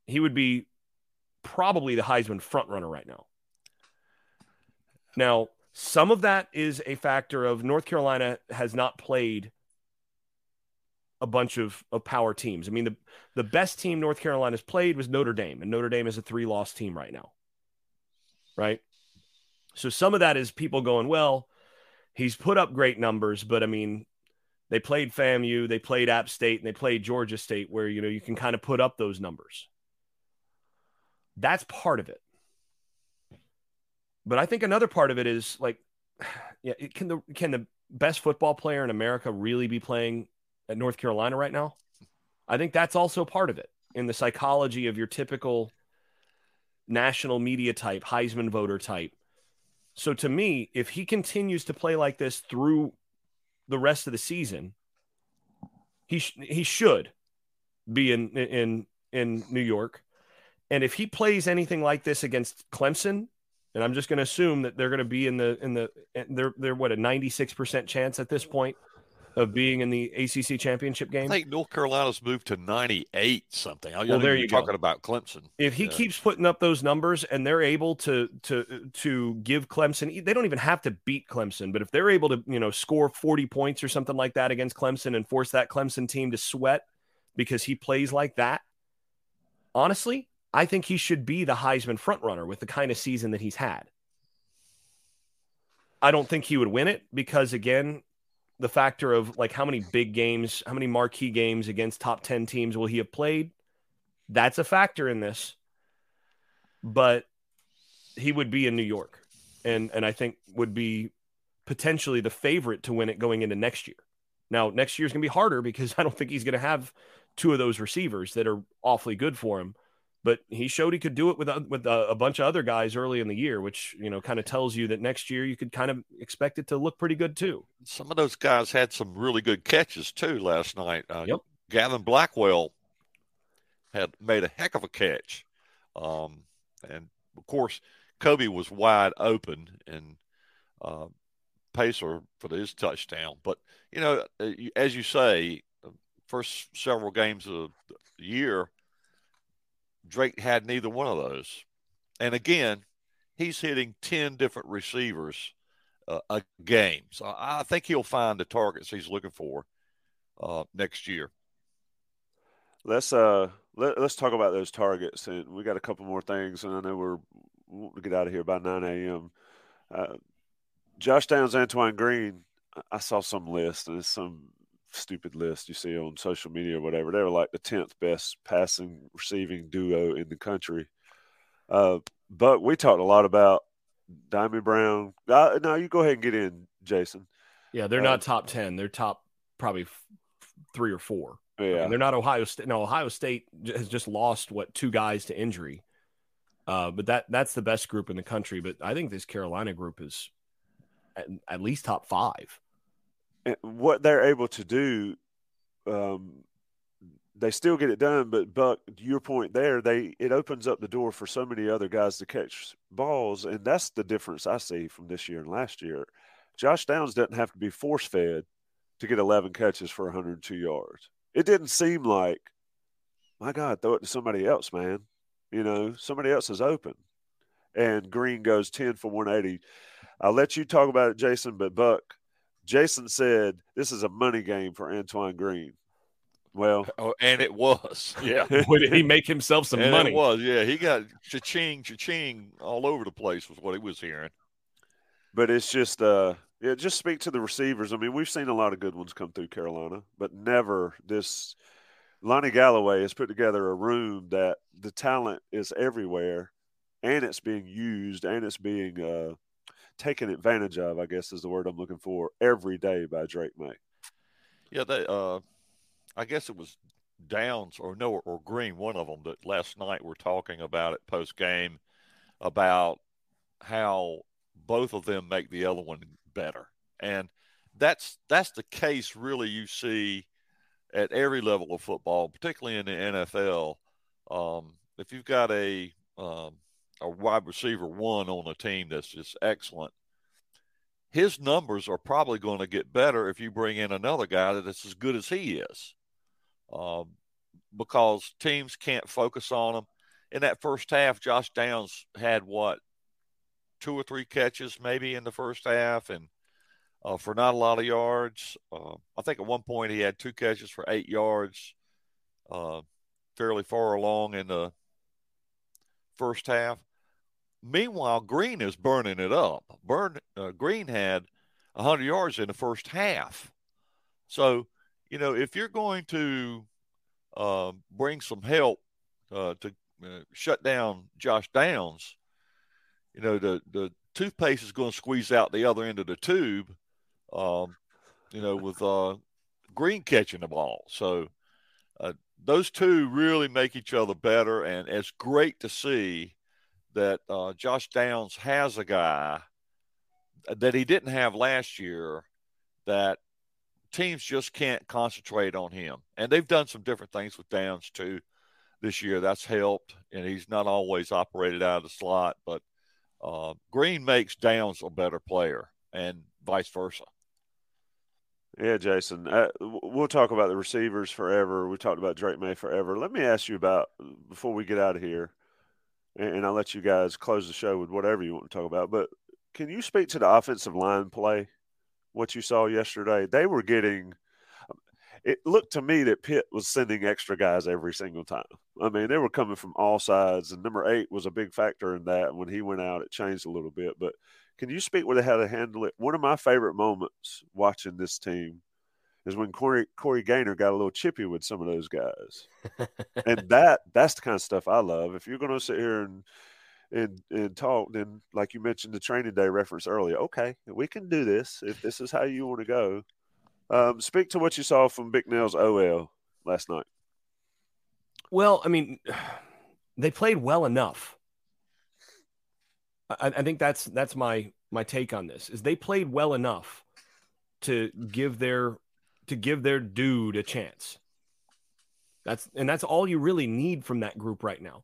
S3: he would be probably the Heisman frontrunner right now. Now, some of that is a factor of North Carolina has not played a bunch of, of power teams. I mean, the, the best team North Carolina's played was Notre Dame, and Notre Dame is a three loss team right now. Right. So some of that is people going, well, he's put up great numbers, but I mean, they played FAMU, they played App State, and they played Georgia State, where you know you can kind of put up those numbers. That's part of it. But I think another part of it is like, *sighs* yeah, can the can the best football player in America really be playing at North Carolina right now? I think that's also part of it in the psychology of your typical national media type, Heisman voter type. So to me, if he continues to play like this through the rest of the season, he sh- he should be in in in New York. And if he plays anything like this against Clemson, and I'm just going to assume that they're going to be in the in the they're they're what a 96% chance at this point of being in the ACC championship game.
S2: I think North Carolina's moved to 98 something. Well, there you talking about Clemson.
S3: If he yeah. keeps putting up those numbers and they're able to to to give Clemson, they don't even have to beat Clemson, but if they're able to you know score 40 points or something like that against Clemson and force that Clemson team to sweat because he plays like that, honestly, I think he should be the Heisman frontrunner with the kind of season that he's had. I don't think he would win it because, again, the factor of like how many big games, how many marquee games against top 10 teams will he have played? That's a factor in this. But he would be in New York and and I think would be potentially the favorite to win it going into next year. Now, next year's going to be harder because *laughs* I don't think he's going to have two of those receivers that are awfully good for him but he showed he could do it with a, with a, a, bunch of other guys early in the year, which you know kind of tells you that next year you could kind of expect it to look pretty good too.
S2: Some of those guys had some really good catches too last night. Uh,
S3: yep.
S2: Gavin Blackwell had made a heck of a catch, um, and of course Kobe was wide open and uh, Paysour for his touchdown. But you know, uh, as you say, first several games of the year Drake had neither one of those. And again, he's hitting 10 different receivers uh, a game. So I think he'll find the targets he's looking for uh, next year.
S1: Let's uh let, us talk about those targets, and we got a couple more things, and I know we're wanting to get out of here by 9 a.m. Uh, Josh Downs, Antoine Green. I saw some list, and some stupid list you see on social media or whatever. They were like the tenth best passing receiving duo in the country. Uh, but we talked a lot about Dyami Brown. Uh, no, you go ahead and get in, Jason.
S3: Yeah, they're uh, not top ten. They're top probably three or four.
S1: Yeah,
S3: I mean, they're not Ohio State. No, Ohio State has just lost what two guys to injury. Uh, but that that's the best group in the country. But I think this Carolina group is at, at least top five.
S1: What they're able to do, um, they still get it done. But Buck, your point there, they it opens up the door for so many other guys to catch balls, and that's the difference I see from this year and last year. Josh Downs doesn't have to be force fed to get 11 catches for 102 yards. It didn't seem like, my God, throw it to somebody else, man. You know, somebody else is open. And Green goes 10 for 180. I'll let you talk about it, Jason, but Buck, Jason said this is a money game for Antoine Green. Well, *laughs*
S2: oh, and it was. *laughs* Yeah. *laughs*
S3: Did he make himself some
S2: and
S3: money?
S2: It was. Yeah. He got cha-ching, cha-ching all over the place was what he was hearing.
S1: But it's just, uh, yeah, just speak to the receivers. I mean, we've seen a lot of good ones come through Carolina, but never this. Lonnie Galloway has put together a room that the talent is everywhere, and it's being used and it's being uh, taken advantage of. I guess is the word I'm looking for every day by Drake Maye.
S2: Yeah, they. Uh, I guess it was Downs or no or Green, one of them that last night were talking about it post game about how both of them make the other one better. And that's that's the case really you see at every level of football, particularly in the NFL. Um, if you've got a um, a wide receiver one on a team that's just excellent, his numbers are probably going to get better if you bring in another guy that's as good as he is, um, because teams can't focus on him. In that first half, Josh Downs had what two or three catches maybe in the first half, and uh, for not a lot of yards. Uh, I think at one point he had two catches for eight yards, uh, fairly far along in the first half. Meanwhile, Green is burning it up. Burn uh, Green had 100 yards in the first half. So, you know, if you're going to uh, bring some help uh, to uh, shut down Josh Downs, you know, the, the toothpaste is going to squeeze out the other end of the tube, um, you know, with uh, Green catching the ball. So uh, those two really make each other better. And it's great to see that uh, Josh Downs has a guy that he didn't have last year that teams just can't concentrate on him. And they've done some different things with Downs too this year. That's helped. And he's not always operated out of the slot, but uh, Green makes Downs a better player and vice versa.
S1: Yeah, Jason. Uh, we'll talk about the receivers forever. We talked about Drake Maye forever. Let me ask you about before we get out of here, and, I'll let you guys close the show with whatever you want to talk about. But can you speak to the offensive line play? What you saw yesterday? They were getting. It looked to me that Pitt was sending extra guys every single time. I mean, they were coming from all sides, and number eight was a big factor in that. When he went out, it changed a little bit, but can you speak with how to handle it? One of my favorite moments watching this team is when Corey Corey Gaynor got a little chippy with some of those guys, *laughs* and that that's the kind of stuff I love. If you're going to sit here and and and talk, then like you mentioned the training day reference earlier, okay, we can do this if this is how you want to go. Um, speak to what you saw from Bicknell's OL last night.
S3: Well, I mean, *sighs* they played well enough. I, I think that's that's my my take on this is they played well enough to give their to give their dude a chance. That's and that's all you really need from that group right now.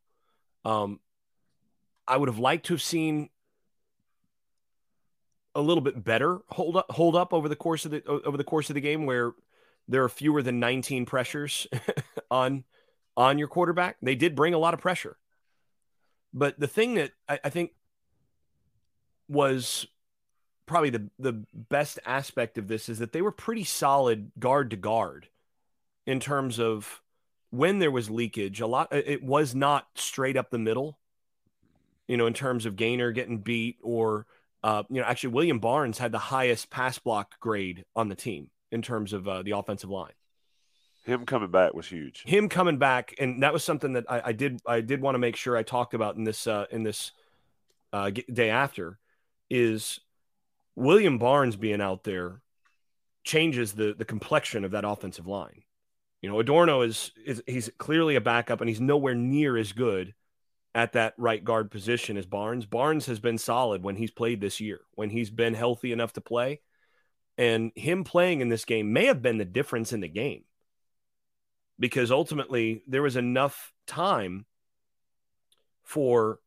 S3: Um, I would have liked to have seen a little bit better hold up hold up over the course of the over the course of the game where there are fewer than 19 pressures *laughs* on on your quarterback. They did bring a lot of pressure. But the thing that I, I think was probably the the best aspect of this is that they were pretty solid guard to guard in terms of when there was leakage a lot it was not straight up the middle you know in terms of Gaynor getting beat or uh, you know actually william barnes had the highest pass block grade on the team in terms of uh, the offensive line.
S1: Him coming back was huge.
S3: Him coming back and that was something that i, I did i did want to make sure i talked about in this uh, in this uh, day after is William Barnes being out there changes the the complexion of that offensive line. You know, Adorno is, is he's clearly a backup and he's nowhere near as good at that right guard position as Barnes. Barnes has been solid when he's played this year, when he's been healthy enough to play. And him playing in this game may have been the difference in the game because ultimately there was enough time for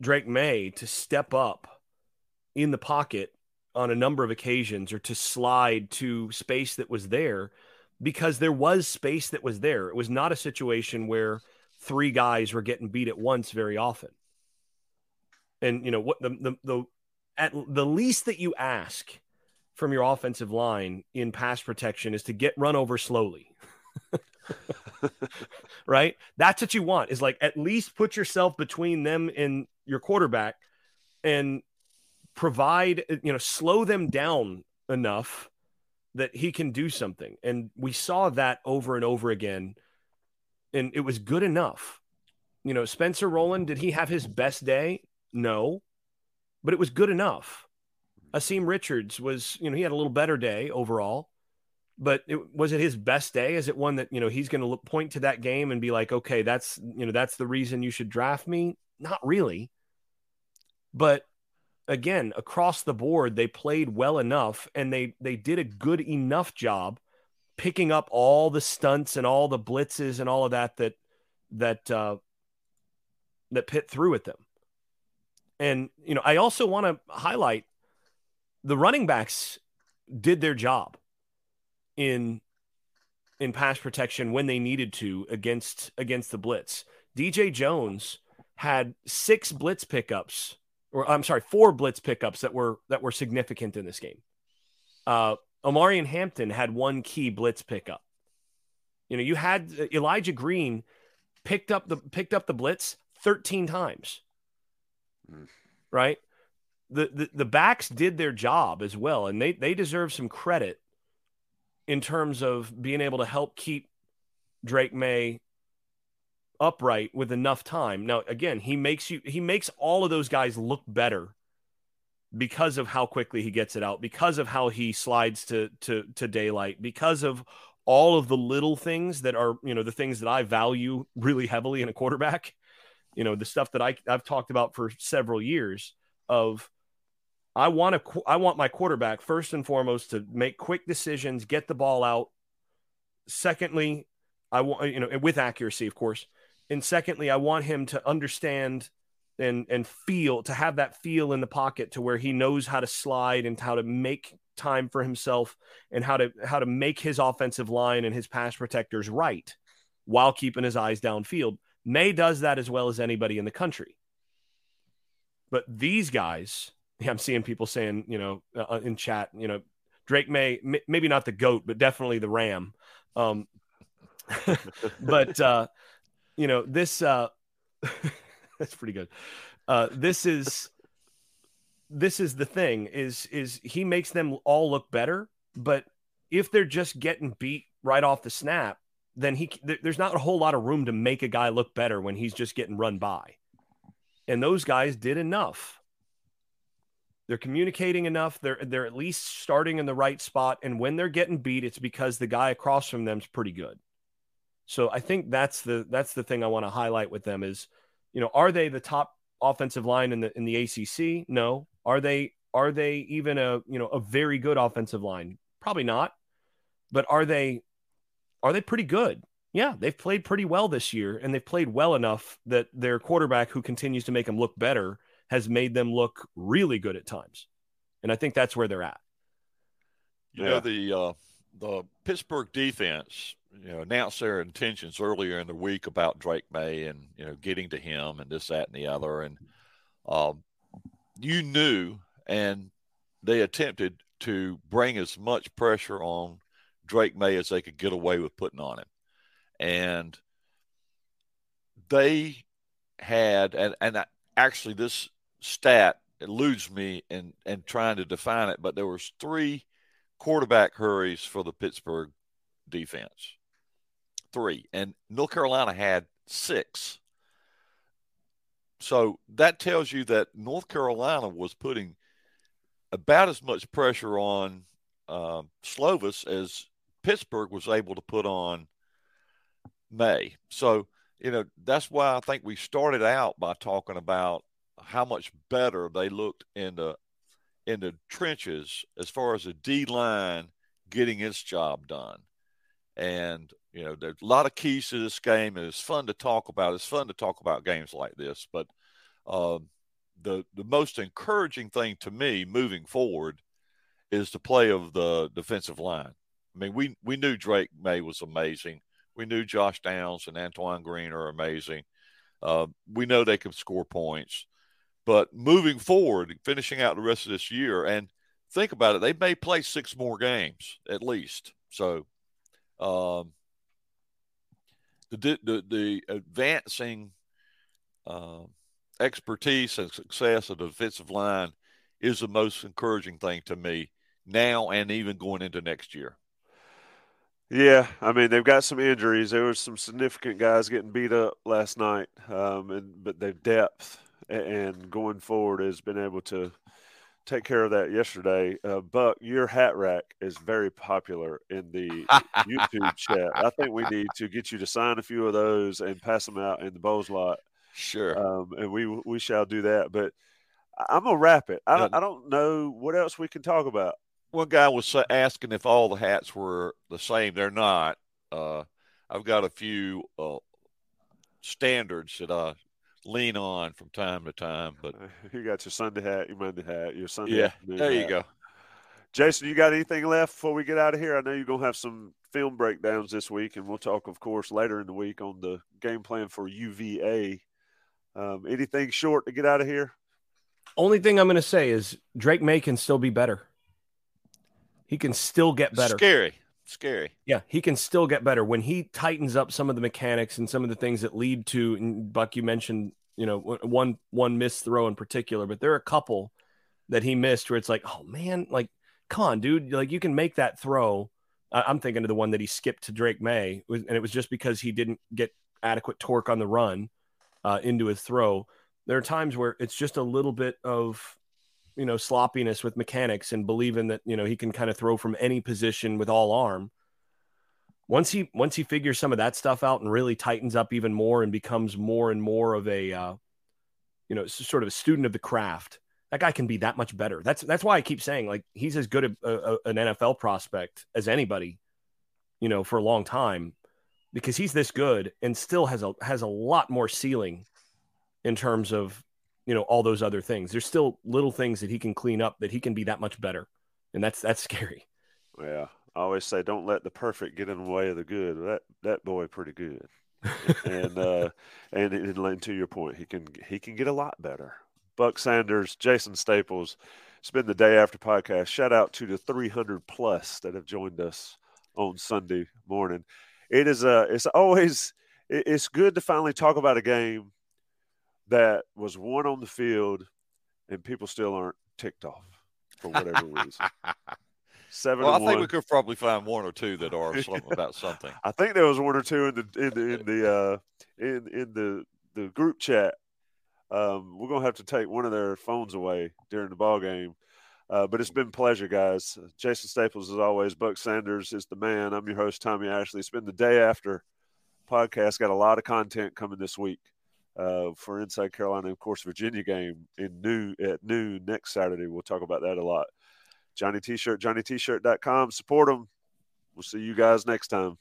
S3: Drake Maye to step up in the pocket on a number of occasions or to slide to space that was there because there was space that was there. It was not a situation where three guys were getting beat at once very often. And you know what the the, the at the least that you ask from your offensive line in pass protection is to get run over slowly. *laughs* right? That's what you want is like at least put yourself between them and your quarterback and provide, you know, slow them down enough that he can do something. And we saw that over and over again. And it was good enough. You know, Spencer Rolland, did he have his best day? No, but it was good enough. Asim Richards was, you know, he had a little better day overall, but it, was it his best day? Is it one that, you know, he's going to point to that game and be like, okay, that's, you know, that's the reason you should draft me? Not really. But again, across the board, they played well enough and they they did a good enough job picking up all the stunts and all the blitzes and all of that that that uh, that Pitt threw at them. And you know, I also want to highlight the running backs did their job in in pass protection when they needed to against against the blitz. DJ Jones had six blitz pickups or I'm sorry, four blitz pickups that were that were significant in this game. Uh, Omarion Hampton had one key blitz pickup. You know, you had uh, Elijah Green picked up the picked up the blitz 13 times. Mm. Right? The, the the backs did their job as well, and they they deserve some credit in terms of being able to help keep Drake Maye upright with enough time. Now, again, he makes you he makes all of those guys look better because of how quickly he gets it out, because of how he slides to to to daylight, because of all of the little things that are, you know, the things that I value really heavily in a quarterback. You know, the stuff that I I've talked about for several years of I want to I want my quarterback first and foremost to make quick decisions, get the ball out. Secondly, I want you know, with accuracy, of course and secondly, I want him to understand and and feel to have that feel in the pocket to where he knows how to slide and how to make time for himself and how to how to make his offensive line and his pass protectors right while keeping his eyes downfield. Maye does that as well as anybody in the country. But these guys, yeah, I'm seeing people saying, you know, uh, in chat, you know, Drake Maye, m- maybe not the goat, but definitely the ram. Um, *laughs* but uh, you know, this uh *laughs* that's pretty good. Uh this is this is the thing is is he makes them all look better, but if they're just getting beat right off the snap, then he there's not a whole lot of room to make a guy look better when he's just getting run by. And those guys did enough. They're communicating enough. They're they're at least starting in the right spot. And when they're getting beat, it's because the guy across from them's pretty good. So I think that's the that's the thing I want to highlight with them is, you know, are they the top offensive line in the in the ACC? No. Are they are they even a you know a very good offensive line? Probably not. But are they are they pretty good? Yeah, they've played pretty well this year, and they've played well enough that their quarterback, who continues to make them look better, has made them look really good at times. And I think that's where they're at.
S2: You yeah. know the uh, the Pittsburgh defense you know, announced their intentions earlier in the week about Drake Maye and you know getting to him and this, that, and the other, and um, you knew, and they attempted to bring as much pressure on Drake Maye as they could get away with putting on him, and they had, and and actually this stat eludes me in in trying to define it, but there was three quarterback hurries for the Pittsburgh defense three, and North Carolina had six. So that tells you that North Carolina was putting about as much pressure on uh, Slovis as Pittsburgh was able to put on Maye. So, you know, that's why I think we started out by talking about how much better they looked in the in the trenches as far as the D line getting its job done. And you know, there's a lot of keys to this game, and it's fun to talk about. It's fun to talk about games like this, but um, the the most encouraging thing to me moving forward is the play of the defensive line. I mean, we we knew Drake Maye was amazing. We knew Josh Downs and Antoine Green are amazing. Uh, we know they can score points, but moving forward, finishing out the rest of this year, and think about it, they may play six more games at least. So, um, the the, the advancing uh, expertise and success of the defensive line is the most encouraging thing to me now and even going into next year.
S1: Yeah, I mean they've got some injuries. There were some significant guys getting beat up last night, um, and but they've depth and going forward has been able to take care of that yesterday. Uh, Buck, your hat rack is very popular in the YouTube *laughs* chat. I think we need to get you to sign a few of those and pass them out in the Bowles lot.
S2: Sure.
S1: Um, and we we shall do that. But I'm gonna wrap it. I don't, I don't know what else we can talk about.
S2: One guy was asking if all the hats were the same. They're not. Uh, I've got a few uh, standards that I lean on from time to time. But *laughs*
S1: you got your Sunday hat, your Monday hat, your Sunday.
S2: Yeah, there
S1: hat.
S2: you go.
S1: Jason, you got anything left before we get out of here? I know you're gonna have some film breakdowns this week, and we'll talk, of course, later in the week on the game plan for UVA. Um, anything short to get out of here?
S3: Only thing I'm going to say is Drake Maye can still be better. He can still get better.
S2: Scary. Scary.
S3: Yeah, he can still get better when he tightens up some of the mechanics and some of the things that lead to. And Buck, you mentioned, you know, one one missed throw in particular, but there are a couple that he missed where it's like, oh man, like, come on, dude, like you can make that throw. I'm thinking of the one that he skipped to Drake May, and it was just because he didn't get adequate torque on the run uh, into his throw. There are times where it's just a little bit of you know sloppiness with mechanics and believing that you know he can kind of throw from any position with all arm. Once he once he figures some of that stuff out and really tightens up even more and becomes more and more of a uh, you know sort of a student of the craft that guy can be that much better. That's that's why i keep saying like he's as good a, a, an nfl prospect as anybody you know for a long time because he's this good and still has a has a lot more ceiling in terms of you know all those other things. There's still little things that he can clean up that he can be that much better, and that's that's scary.
S1: Yeah, I always say don't let the perfect get in the way of the good. That that boy pretty good, *laughs* and uh, and and to your point, he can he can get a lot better. Buck Sanders, Jason Staples. It's been the day after podcast. Shout out to the 300 plus that have joined us on Sunday morning. It is a it's always it's good to finally talk about a game that was one on the field and people still aren't ticked off for whatever reason. *laughs*
S2: Seven. Well, I one. think we could probably find one or two that are something *laughs* about something.
S1: I think there was one or two in the in the in the uh, in in the the group chat. Um, we're gonna have to take one of their phones away during the ball game. Uh, but it's been pleasure, guys. Jason Staples, as always. Buck Sanders is the man. I'm your host, Tommy Ashley. It's been the day after podcast. Got a lot of content coming this week uh, for Inside Carolina. Of course, Virginia game in noon at noon next Saturday. We'll talk about that a lot. Johnny T-shirt, JohnnyT-shirt.com. Support them. We'll see you guys next time.